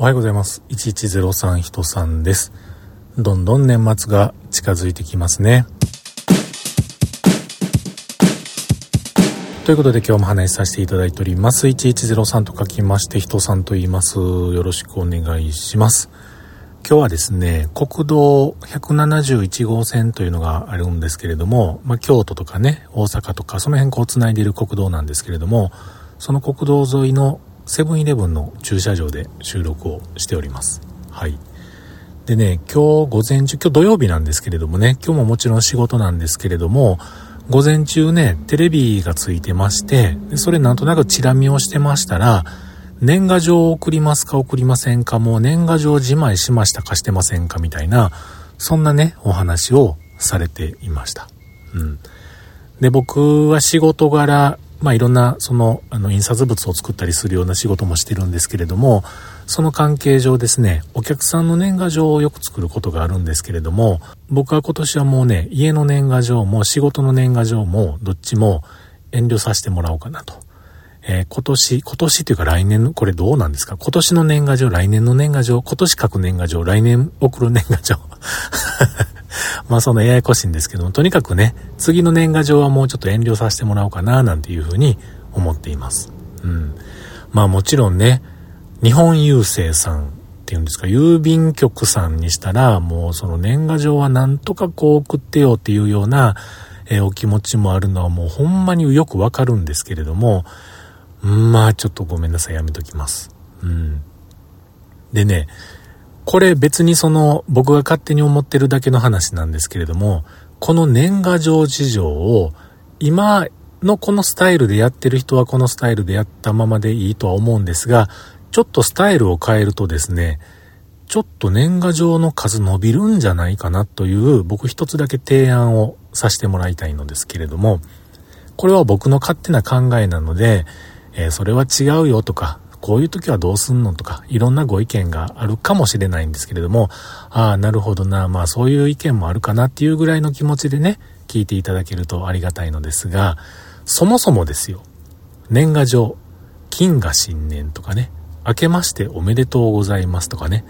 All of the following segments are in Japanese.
おはようございます。1103人さんです。どんどん年末が近づいてきますね。ということで今日も話しさせていただいております。1103と書きまして、人さんと言います。よろしくお願いします。今日はですね、国道171号線というのがあるんですけれども、まあ、京都とかね、大阪とか、その辺こう繋いでいる国道なんですけれども、その国道沿いのセブンイレブンの駐車場で収録をしております。はい。でね、今日午前中、今日土曜日なんですけれどもね、今日ももちろん仕事なんですけれども、午前中ね、テレビがついてまして、それなんとなくチラ見をしてましたら、年賀状を送りますか送りませんかもう年賀状自前しましたかしてませんかみたいな、そんなね、お話をされていました。うん。で、僕は仕事柄、まあいろんなそのあの印刷物を作ったりするような仕事もしてるんですけれども、その関係上ですね、お客さんの年賀状をよく作ることがあるんですけれども、僕は今年はもうね、家の年賀状も仕事の年賀状もどっちも遠慮させてもらおうかなと。えー、今年、今年というか来年の、これどうなんですか？今年の年賀状、来年の年賀状、今年書く年賀状、来年送る年賀状。まあそのややこしいんですけども、とにかくね、次の年賀状はもうちょっと遠慮させてもらおうかな、なんていうふうに思っています。うん。まあもちろんね、日本郵政さんっていうんですか、郵便局さんにしたら、もうその年賀状はなんとかこう送ってよっていうような、え、お気持ちもあるのはもうほんまによくわかるんですけれども、まあちょっとごめんなさい、やめときます。うん。でね、これ別にその僕が勝手に思ってるだけの話なんですけれども、この年賀状事情を今のこのスタイルでやってる人はこのスタイルでやったままでいいとは思うんですが、ちょっとスタイルを変えるとですね、ちょっと年賀状の数伸びるんじゃないかなという僕一つだけ提案をさせてもらいたいのですけれども、これは僕の勝手な考えなので、えー、それは違うよとか、こういう時はどうすんのとか、いろんなご意見があるかもしれないんですけれども、ああ、なるほどな、まあそういう意見もあるかなっていうぐらいの気持ちでね、聞いていただけるとありがたいのですが、そもそもですよ、年賀状、金が新年とかね、明けましておめでとうございますとかね、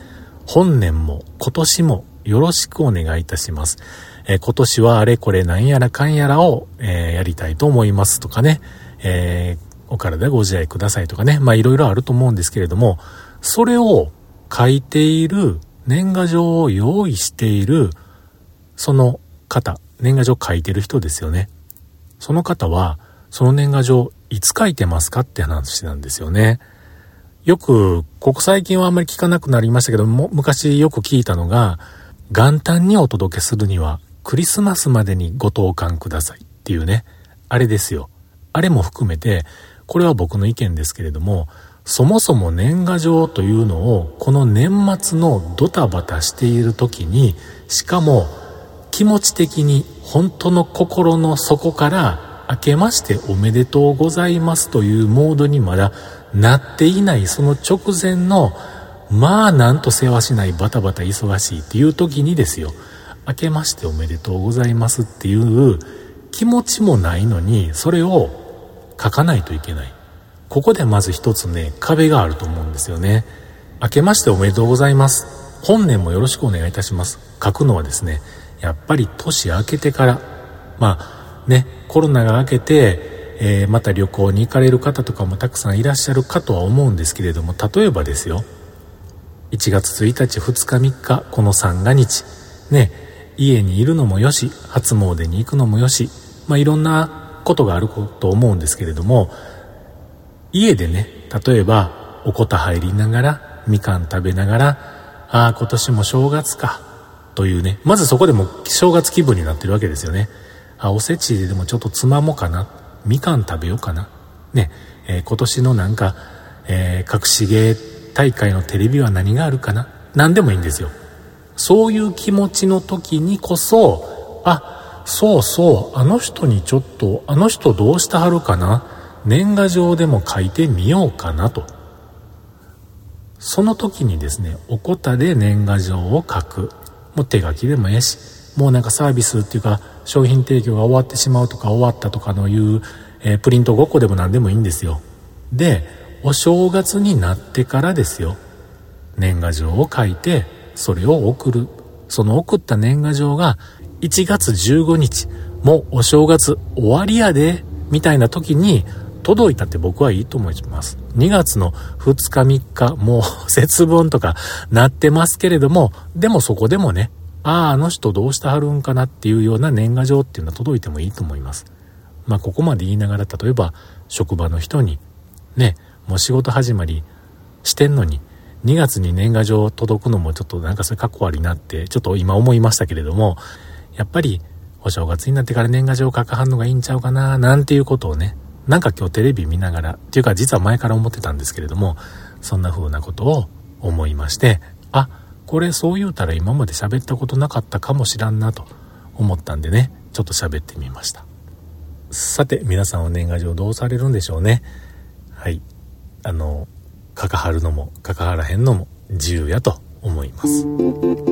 本年も今年もよろしくお願いいたします。え、今年はあれこれなんやらかんやらを、えー、やりたいと思いますとかね、えーお体ご自愛くださいとかね、まあいろいろあると思うんですけれども、それを書いている年賀状を用意しているその方、年賀状書いてる人ですよね。その方は、その年賀状いつ書いてますかって話なんですよね。よく、ここ最近はあんまり聞かなくなりましたけども、昔よく聞いたのが、元旦にお届けするには、クリスマスまでにご投函くださいっていうね、あれですよ。あれも含めて、これは僕の意見ですけれども、そもそも年賀状というのをこの年末のドタバタしている時に、しかも気持ち的に本当の心の底から明けましておめでとうございますというモードにまだなっていないその直前のまあなんとせわしないバタバタ忙しいっていう時にですよ明けましておめでとうございますっていう気持ちもないのにそれを書かないといけない。ここでまず一つね、壁があると思うんですよね。明けましておめでとうございます。本年もよろしくお願いいたします。書くのはですね、やっぱり年明けてから、まあね、コロナが明けて、えー、また旅行に行かれる方とかもたくさんいらっしゃるかとは思うんですけれども、例えばですよ、1月1日、2日、3日、この三が日、ね、家にいるのもよし、初詣に行くのもよし、まあいろんなことがあると思うんですけれども、家でね、例えば、おこた入りながら、みかん食べながら、ああ、今年も正月か、というね、まずそこでも正月気分になってるわけですよね。あ、おせちででもちょっとつまもうかな、みかん食べようかな、ね、えー、今年のなんか、えー、隠し芸大会のテレビは何があるかな、何でもいいんですよ。そういう気持ちの時にこそ、あ、そうそう、あの人にちょっと、あの人どうしたはるかな？年賀状でも書いてみようかなと。その時にですね、おこたで年賀状を書く。もう手書きでもええし、もうなんかサービスっていうか、商品提供が終わってしまうとか終わったとかのいう、えー、プリント5個でも何でもいいんですよ。で、お正月になってからですよ。年賀状を書いて、それを送る。その送った年賀状が1月15日、もうお正月終わりやで、みたいな時に届いたって僕はいいと思います。2月の2日3日、もう節分とかなってますけれども、でもそこでもね、ああ、あの人どうしてはるんかなっていうような年賀状っていうのは届いてもいいと思います。まあここまで言いながら、例えば職場の人に、ね、もう仕事始まりしてんのに、2月に年賀状届くのもちょっとなんかそれかっこ悪いなって、ちょっと今思いましたけれども、やっぱりお正月になってから年賀状書かはんのがいいんちゃうかな、なんていうことをね、なんか今日テレビ見ながら、っていうか実は前から思ってたんですけれども、そんな風なことを思いまして、あ、これそう言うたら今まで喋ったことなかったかもしらんなと思ったんでね、ちょっと喋ってみました。さて、皆さんは年賀状どうされるんでしょうね。はい。あの、かかはるのも、かかはらへんのも自由やと思います。